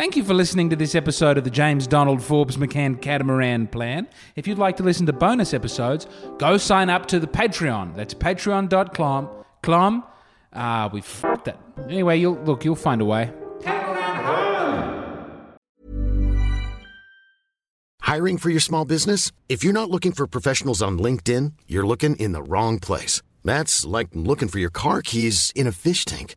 Thank you for listening to this episode of the James Donald Forbes McCann Catamaran Plan. If you'd like to listen to bonus episodes, go sign up to the Patreon. That's patreon.com. Clom. Ah, we fucked that. Anyway, you'll look, you'll find a way. Hiring for your small business? If you're not looking for professionals on LinkedIn, you're looking in the wrong place. That's like looking for your car keys in a fish tank.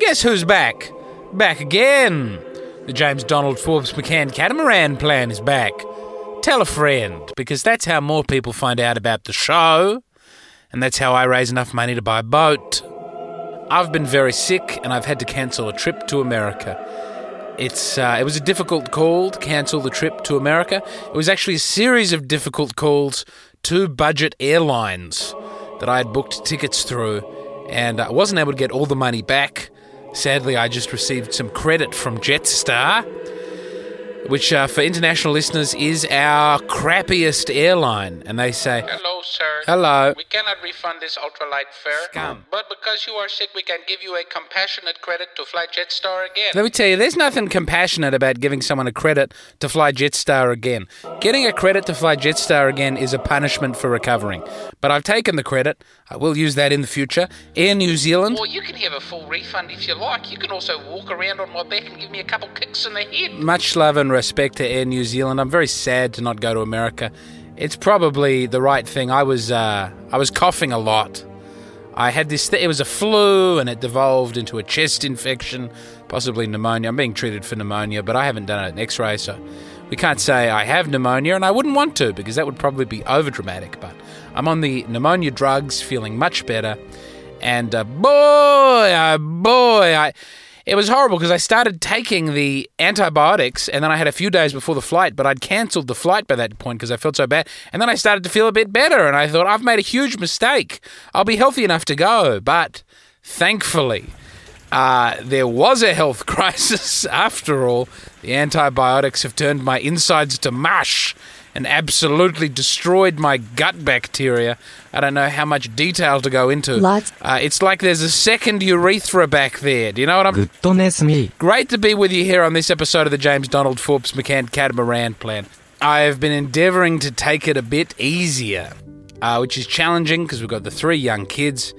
Guess who's back? Back again. The James Donald Forbes McCann Catamaran Plan is back. Tell a friend, because that's how more people find out about the show, and that's how I raise enough money to buy a boat. I've been very sick, and I've had to cancel a trip to America. It's uh, it was a difficult call to cancel the trip to America. It was actually a series of difficult calls to budget airlines that I had booked tickets through, and I wasn't able to get all the money back. Sadly, I just received some credit from Jetstar, which uh, for international listeners is our crappiest airline. And they say, Hello, sir. Hello. We cannot refund this ultralight fare. Scum. But because you are sick, we can give you a compassionate credit to fly Jetstar again. Let me tell you, there's nothing compassionate about giving someone a credit to fly Jetstar again. Getting a credit to fly Jetstar again is a punishment for recovering. But I've taken the credit. I will use that in the future. Air New Zealand. Or you can have a full refund if you like. You can also walk around on my back and give me a couple kicks in the head. Much love and respect to Air New Zealand. I'm very sad to not go to America. It's probably the right thing. I was uh, I was coughing a lot. I had this. Th- it was a flu, and it devolved into a chest infection, possibly pneumonia. I'm being treated for pneumonia, but I haven't done an X-ray, so we can't say I have pneumonia, and I wouldn't want to because that would probably be overdramatic. But I'm on the pneumonia drugs, feeling much better, and uh, boy, oh boy, I. It was horrible because I started taking the antibiotics and then I had a few days before the flight, but I'd cancelled the flight by that point because I felt so bad. And then I started to feel a bit better and I thought, I've made a huge mistake. I'll be healthy enough to go. But thankfully, uh, there was a health crisis after all. The antibiotics have turned my insides to mush and absolutely destroyed my gut bacteria. I don't know how much detail to go into. Lots. Uh, it's like there's a second urethra back there. Do you know what I'm? Goodness me. Great to be with you here on this episode of the James Donald Forbes McCann Catamaran Plan. I have been endeavouring to take it a bit easier, uh, which is challenging because we've got the three young kids,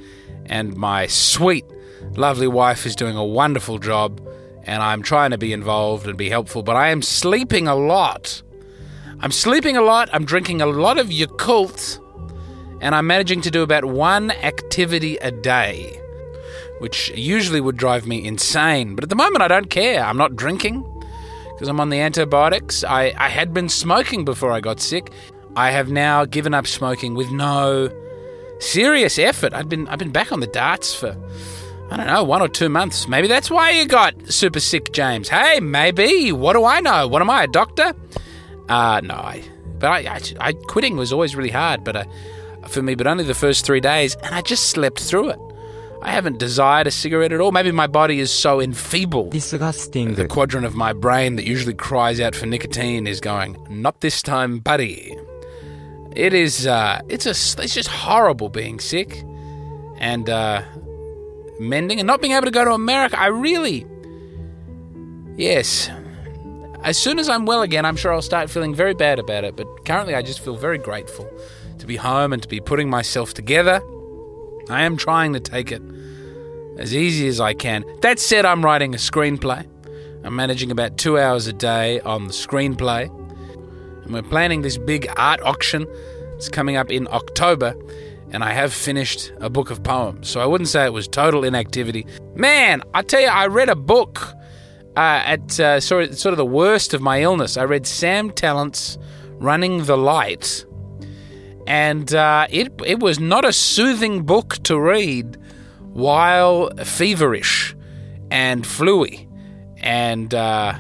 and my sweet, lovely wife is doing a wonderful job, and I'm trying to be involved and be helpful, but I am sleeping a lot. I'm sleeping a lot, I'm drinking a lot of Yakult, and I'm managing to do about one activity a day, which usually would drive me insane. But at the moment, I don't care. I'm not drinking because I'm on the antibiotics. I, I had been smoking before I got sick. I have now given up smoking with no serious effort. I've been I've been back on the darts for I don't know one or two months. Maybe that's why you got super sick, James. Hey, maybe. What do I know? What am I, a doctor? Uh, no, I, but I, I, I quitting was always really hard, but uh, for me, but only the first three days, and I just slept through it. I haven't desired a cigarette at all. Maybe my body is so enfeebled. disgusting, The quadrant of my brain that usually cries out for nicotine is going, not this time, buddy. It is, uh, it's a, it's just horrible being sick and, uh, mending and not being able to go to America. I really, yes. As soon as I'm well again, I'm sure I'll start feeling very bad about it. But currently, I just feel very grateful to be home and to be putting myself together. I am trying to take it as easy as I can. That said, I'm writing a screenplay. I'm managing about two hours a day on the screenplay. And we're planning this big art auction. It's coming up in October. And I have finished a book of poems. So I wouldn't say it was total inactivity. Man, I tell you, I read a book uh, at uh, sort, of, sort of the worst of my illness. I read Sam Tallent's Running the Light. And uh, it, it was not a soothing book to read while feverish and fluey. And uh,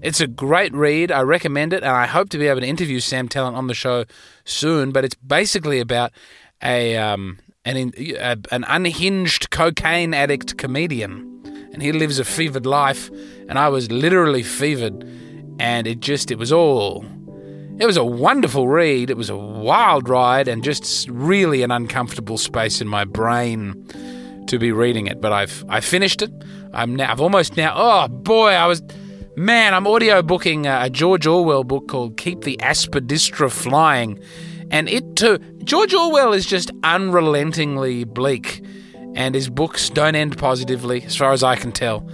it's a great read. I recommend it, and I hope to be able to interview Sam Tallent on the show soon. But it's basically about a um, an an unhinged cocaine addict comedian, and he lives a fevered life. And I was literally fevered, and it just it was all. It was a wonderful read. It was a wild ride, and just really an uncomfortable space in my brain to be reading it. But I've I finished it. I'm now. I've almost now. Oh boy, I was. Man, I'm audio booking a, George Orwell book called "Keep the Aspidistra Flying," and it too. George Orwell is just unrelentingly bleak, and his books don't end positively, as far as I can tell.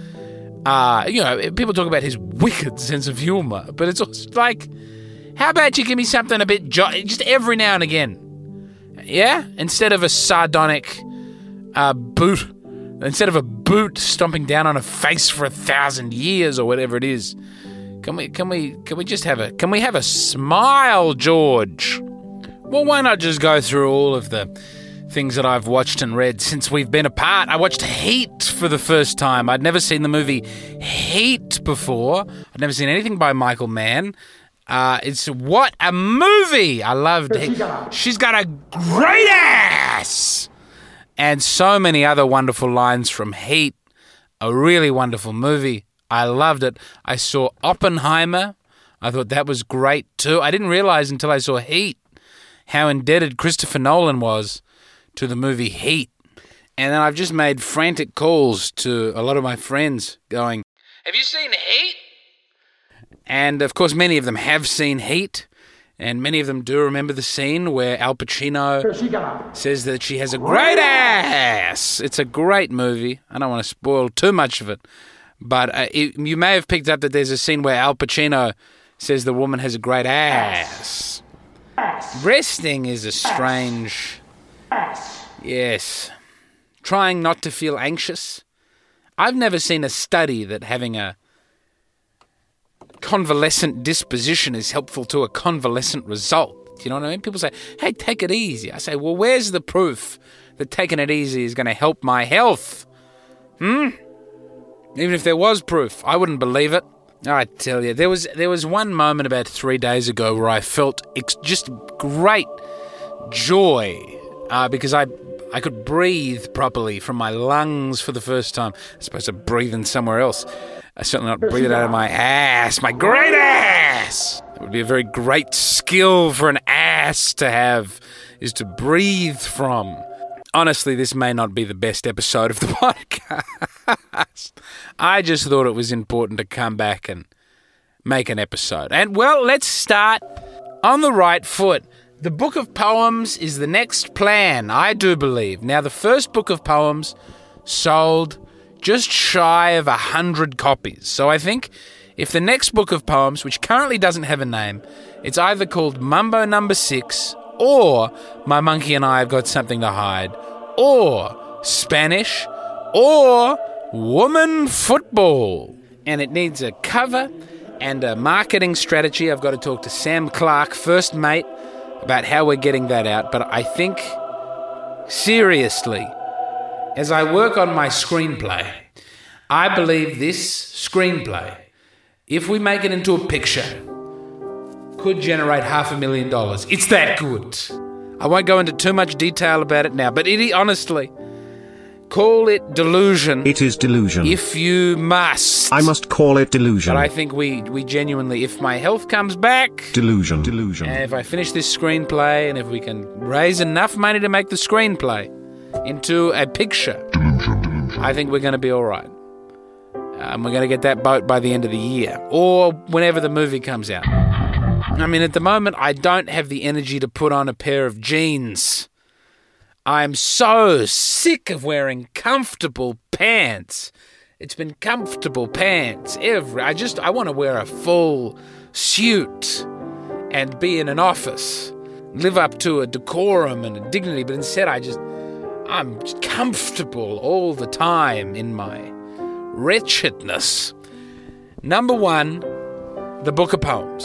Uh, you know, people talk about his wicked sense of humor, but it's also like, how about you give me something a bit jo- just every now and again? Yeah, instead of a sardonic uh, boot, instead of a boot stomping down on a face for a thousand years or whatever it is. Can we can we can we just have a can we have a smile, George? Well, why not just go through all of the things that I've watched and read since we've been apart? I watched Heat for the first time. I'd never seen the movie Heat before. I'd never seen anything by Michael Mann. Uh, it's what a movie! I loved it. She's got a great ass! and so many other wonderful lines from Heat. A really wonderful movie. I loved it. I saw Oppenheimer. I thought that was great too. I didn't realize until I saw Heat how indebted Christopher Nolan was to the movie Heat. And then I've just made frantic calls to a lot of my friends going, Have you seen Heat? And of course, many of them have seen Heat. And many of them do remember the scene where Al Pacino says that she has a great ass. It's a great movie. I don't want to spoil too much of it. But uh, it, you may have picked up that there's a scene where Al Pacino says the woman has a great ass. Resting is a strange. Yes. Trying not to feel anxious. I've never seen a study that having a convalescent disposition is helpful to a convalescent result. Do you know what I mean? People say, hey, take it easy. I say, well, where's the proof that taking it easy is going to help my health? Hmm? Even if there was proof, I wouldn't believe it. I tell you, there was there was one moment about three days ago where I felt ex- just great joy uh, because I I could breathe properly from my lungs for the first time. I suppose I'm breathing somewhere else. I certainly not breathe it out of my ass, my great ass. It would be a very great skill for an ass to have, is to breathe from. Honestly, this may not be the best episode of the podcast. I just thought it was important to come back and make an episode. And well, let's start on the right foot. The book of poems is the next plan, I do believe. Now, the first book of poems sold just shy of a hundred copies. So I think if the next book of poems, which currently doesn't have a name, it's either called Mumbo Number Six, or My Monkey and I Have Got Something to Hide, or Spanish, or Woman Football. And it needs a cover and a marketing strategy. I've got to talk to Sam Clark, first mate, about how we're getting that out. But I think, seriously, as I work on my screenplay, I believe this screenplay, if we make it into a picture, could generate half a million dollars. It's that good. I won't go into too much detail about it now, but it honestly, Call it delusion. It is delusion. if you must. I must call it delusion. But I think we, we genuinely, if my health comes back, delusion. Delusion. and if I finish this screenplay, and if we can raise enough money to make the screenplay into a picture, Delusion. Delusion. I think we're going to be all right. Um, we're going to get that boat by the end of the year, or whenever the movie comes out. I mean, at the moment, I don't have the energy to put on a pair of jeans. I'm so sick of wearing comfortable pants. It's been comfortable pants every. I just I want to wear a full suit and be in an office, live up to a decorum and a dignity. But instead, I just I'm comfortable all the time in my wretchedness. Number one, the book of poems.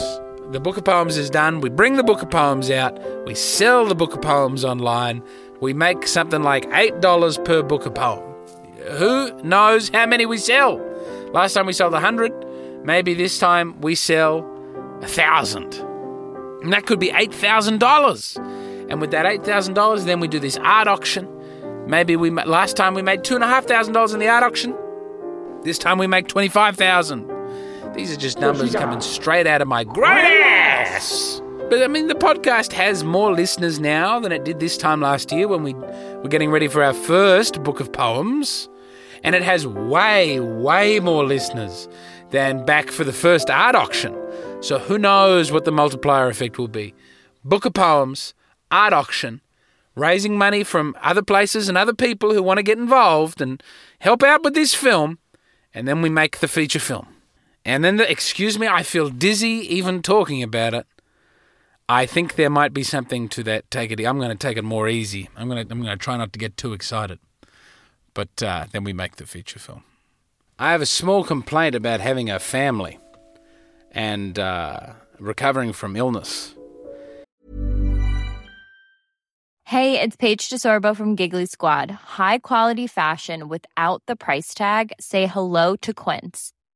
The book of poems is done. We bring the book of poems out. We sell the book of poems online. We make something like $8 per book of poem. Who knows how many we sell? Last time we sold 100. Maybe this time we sell a 1,000. And that could be $8,000. And with that $8,000, then we do this art auction. Maybe we last time we made $2,500 in the art auction. This time we make 25000 These are just numbers coming straight out of my great ass. But I mean, the podcast has more listeners now than it did this time last year when we were getting ready for our first book of poems. And it has way, way more listeners than back for the first art auction. So who knows what the multiplier effect will be? Book of poems, art auction, raising money from other places and other people who want to get involved and help out with this film. And then we make the feature film. And then, the, excuse me, I feel dizzy even talking about it. I think there might be something to that. Take it. I'm going to take it more easy. I'm going to. I'm going to try not to get too excited. But uh, then we make the feature film. I have a small complaint about having a family, and uh, recovering from illness. Hey, it's Paige DeSorbo from Giggly Squad. High quality fashion without the price tag. Say hello to Quince.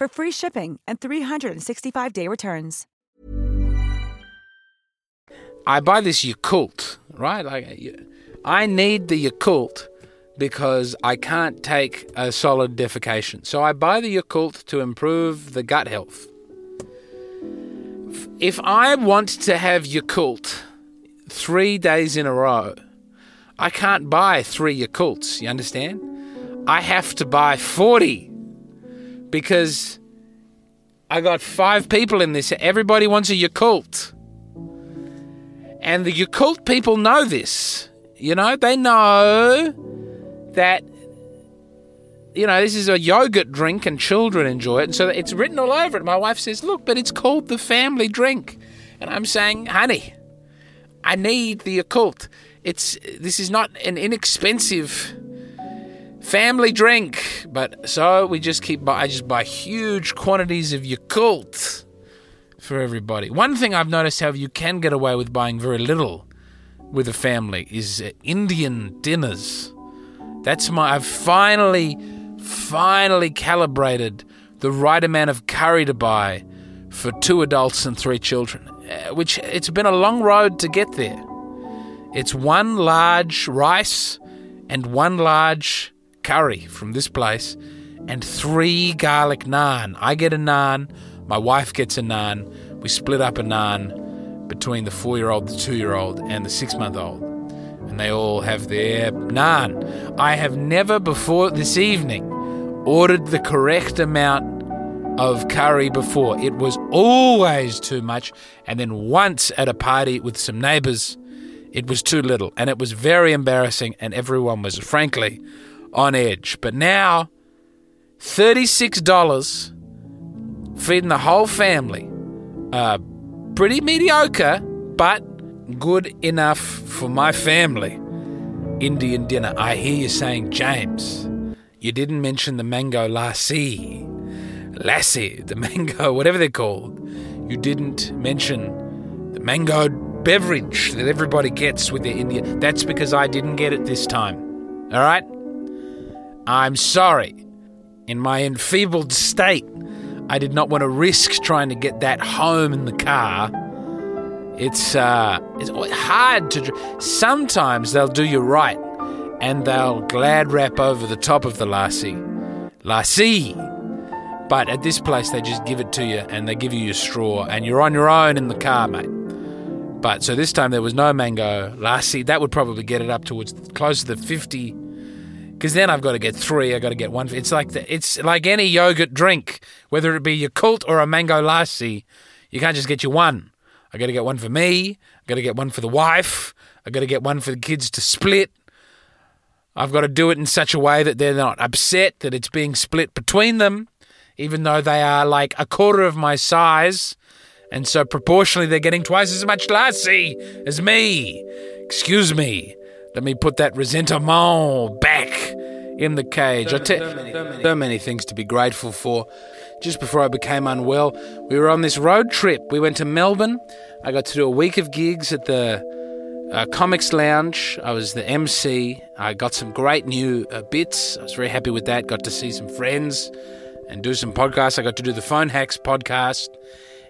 for free shipping and 365-day returns. I buy this Yakult, right? Like, I need the Yakult because I can't take a solid defecation. So I buy the Yakult to improve the gut health. If I want to have Yakult three days in a row, I can't buy three Yakults, you understand? I have to buy 40 because I got five people in this. Everybody wants a Yakult. And the Yakult people know this. You know, they know that, you know, this is a yogurt drink and children enjoy it. And so it's written all over it. My wife says, look, but it's called the family drink. And I'm saying, honey, I need the Yakult. It's this is not an inexpensive family drink, but so we just keep buy. I just buy huge quantities of Yakult for everybody. One thing I've noticed how you can get away with buying very little with a family is uh, Indian dinners. That's my. I've finally, finally calibrated the right amount of curry to buy for two adults and three children. uh, Which it's been a long road to get there. It's one large rice and one large curry from this place, and three garlic naan. I get a naan, my wife gets a naan. We split up a naan between the four year old, the two year old, and the six month old. And they all have their naan. I have never before this evening ordered the correct amount of curry before. It was always too much. And then once at a party with some neighbors, it was too little. And it was very embarrassing, and everyone was frankly on edge. But now, $36 feeding the whole family. Uh, pretty mediocre, but good enough for my family. Indian dinner. I hear you saying, James, you didn't mention the mango lassi. Lassi, the mango, whatever they're called. You didn't mention the mango beverage that everybody gets with their Indian. That's because I didn't get it this time. All right? I'm sorry. In my enfeebled state, I did not want to risk trying to get that home in the car. It's uh, it's hard to. Sometimes they'll do you right, and they'll glad wrap over the top of the lassi, lassi. But at this place, they just give it to you, and they give you your straw, and you're on your own in the car, mate. But so this time there was no mango lassi. That would probably get it up towards close to the fifty. Because then I've got to get three. I've got to get one. It's like the, it's like any yogurt drink, whether it be Yakult or a mango lassi. You can't just get you one. I got to get one for me. I got to get one for the wife. I got to get one for the kids to split. I've got to do it in such a way that they're not upset that it's being split between them, even though they are like a quarter of my size. And so proportionally, they're getting twice as much lassi as me. Excuse me. Let me put that resentment back in the cage. I tell so many things to be grateful for. Just before I became unwell, we were on this road trip. We went to Melbourne. I got to do a week of gigs at the uh, Comics Lounge. I was the MC. I got some great new uh, bits. I was very happy with that. Got to see some friends and do some podcasts. I got to do the Phone Hacks podcast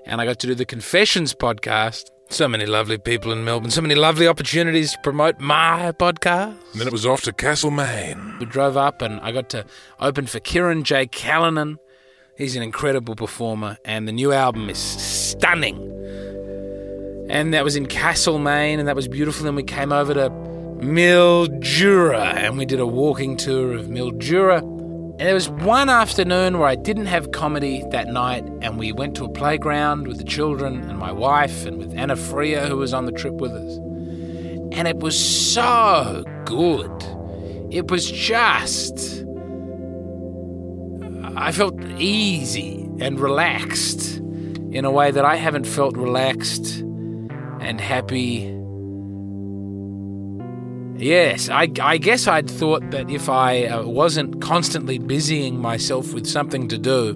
and I got to do the Confessions podcast. So many lovely people in Melbourne, so many lovely opportunities to promote my podcast. And then it was off to Castlemaine. We drove up and I got to open for Kieran J. Callinan. He's an incredible performer, and the new album is stunning. And that was in Castlemaine, and that was beautiful. Then we came over to Mildura, and we did a walking tour of Mildura. And there was one afternoon where I didn't have comedy that night, and we went to a playground with the children and my wife, and with Anna Freya, who was on the trip with us. And it was so good. It was just. I felt easy and relaxed in a way that I haven't felt relaxed and happy. Yes, I, I guess I'd thought that if I uh, wasn't constantly busying myself with something to do,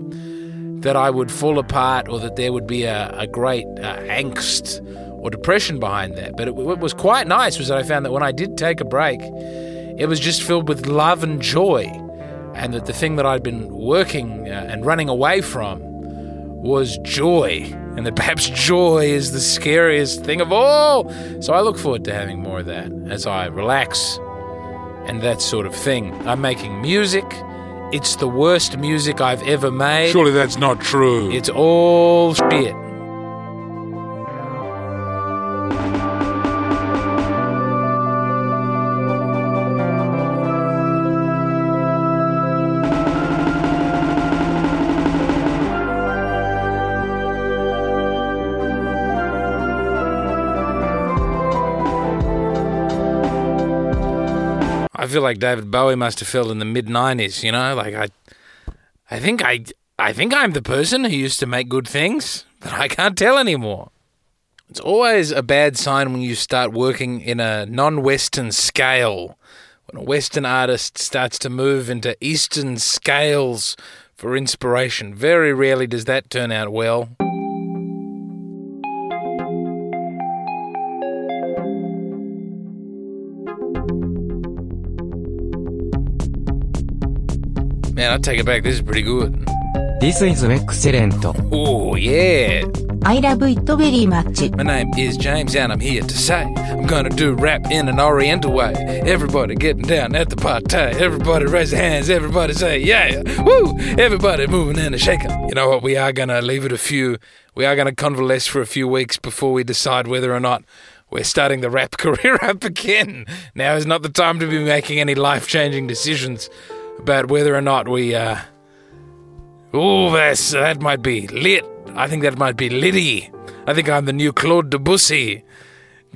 that I would fall apart or that there would be a, a great uh, angst or depression behind that. But what was quite nice was that I found that when I did take a break, it was just filled with love and joy, and that the thing that I'd been working uh, and running away from was joy, and that perhaps joy is the scariest thing of all. So I look forward to having more of that as I relax and that sort of thing. I'm making music. It's the worst music I've ever made. Surely that's not true. It's all shit. I feel like David Bowie must have felt in the mid '90s. You know, like I, I think I, I think I'm the person who used to make good things, but I can't tell anymore. It's always a bad sign when you start working in a non-Western scale. When a Western artist starts to move into Eastern scales for inspiration, very rarely does that turn out well. Man, I take it back. This is pretty good. This is excellent. Oh, yeah. I love it very much. My name is James, and I'm here to say I'm gonna do rap in an Oriental way. Everybody getting down at the party. Everybody raise their hands. Everybody say, yeah, woo! Everybody moving and shaking. You know what? We are gonna leave it a few. We are gonna convalesce for a few weeks before we decide whether or not we're starting the rap career up again. Now is not the time to be making any life changing decisions. About whether or not we. Uh, oh, that's that might be lit. I think that might be Liddy. I think I'm the new Claude Debussy,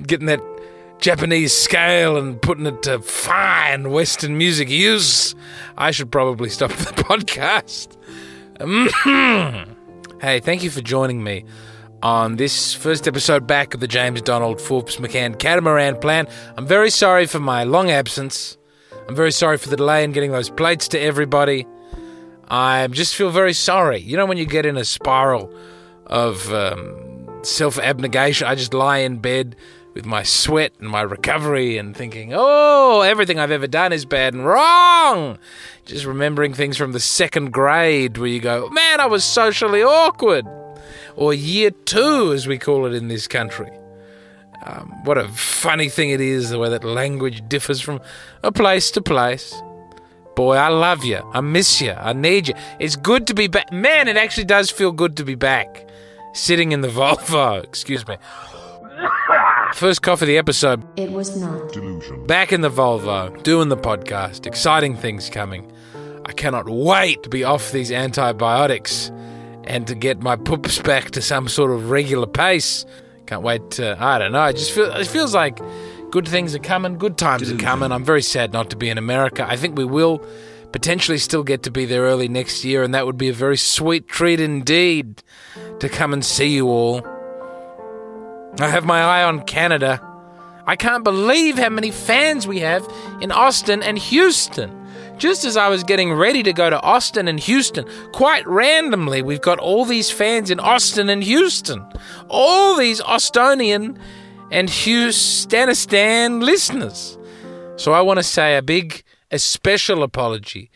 getting that Japanese scale and putting it to fine Western music use. I should probably stop the podcast. hey, thank you for joining me on this first episode back of the James Donald Forbes McCann Catamaran Plan. I'm very sorry for my long absence. I'm very sorry for the delay in getting those plates to everybody. I just feel very sorry. You know, when you get in a spiral of um, self abnegation, I just lie in bed with my sweat and my recovery and thinking, oh, everything I've ever done is bad and wrong. Just remembering things from the second grade where you go, man, I was socially awkward or year two, as we call it in this country. Um, what a funny thing it is, the way that language differs from a place to place. Boy, I love you. I miss you. I need you. It's good to be back. Man, it actually does feel good to be back. Sitting in the Volvo. Excuse me. First cough of the episode. It was not. Delusion. Back in the Volvo, doing the podcast. Exciting things coming. I cannot wait to be off these antibiotics and to get my poops back to some sort of regular pace. Can't wait to, I don't know, it just feel, it feels like good things are coming, good times are mm-hmm. coming. I'm very sad not to be in America. I think we will potentially still get to be there early next year, and that would be a very sweet treat indeed to come and see you all. I have my eye on Canada. I can't believe how many fans we have in Austin and Houston. Just as I was getting ready to go to Austin and Houston, quite randomly, we've got all these fans in Austin and Houston. All these Austonian and Houstonistan listeners. So I want to say a big, a special apology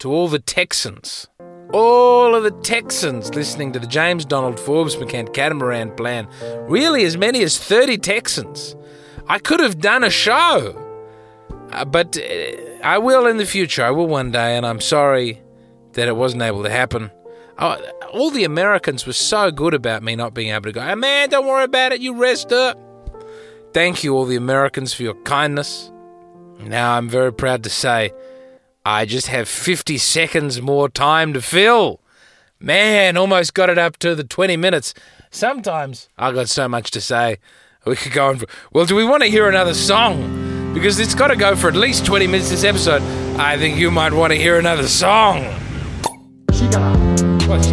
to all the Texans. All of the Texans listening to the James Donald Forbes McCann Catamaran plan. Really, as many as 30 Texans. I could have done a show. Uh, but uh, I will in the future. I will one day, and I'm sorry that it wasn't able to happen. Oh, all the Americans were so good about me not being able to go. Man, don't worry about it. You rest up. Thank you, all the Americans, for your kindness. Now I'm very proud to say I just have 50 seconds more time to fill. Man, almost got it up to the 20 minutes. Sometimes I got so much to say. We could go on for. Well, do we want to hear another song? Because it's got to go for at least 20 minutes this episode. I think you might want to hear another song. What you got? With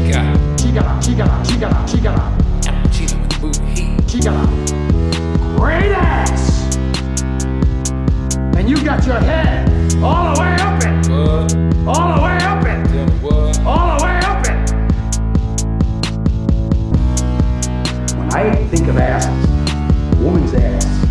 booty. Great ass! And you got your head all the way up it! What? All the way up it! Tell me what? All the way up it! When I think of asses, woman's ass,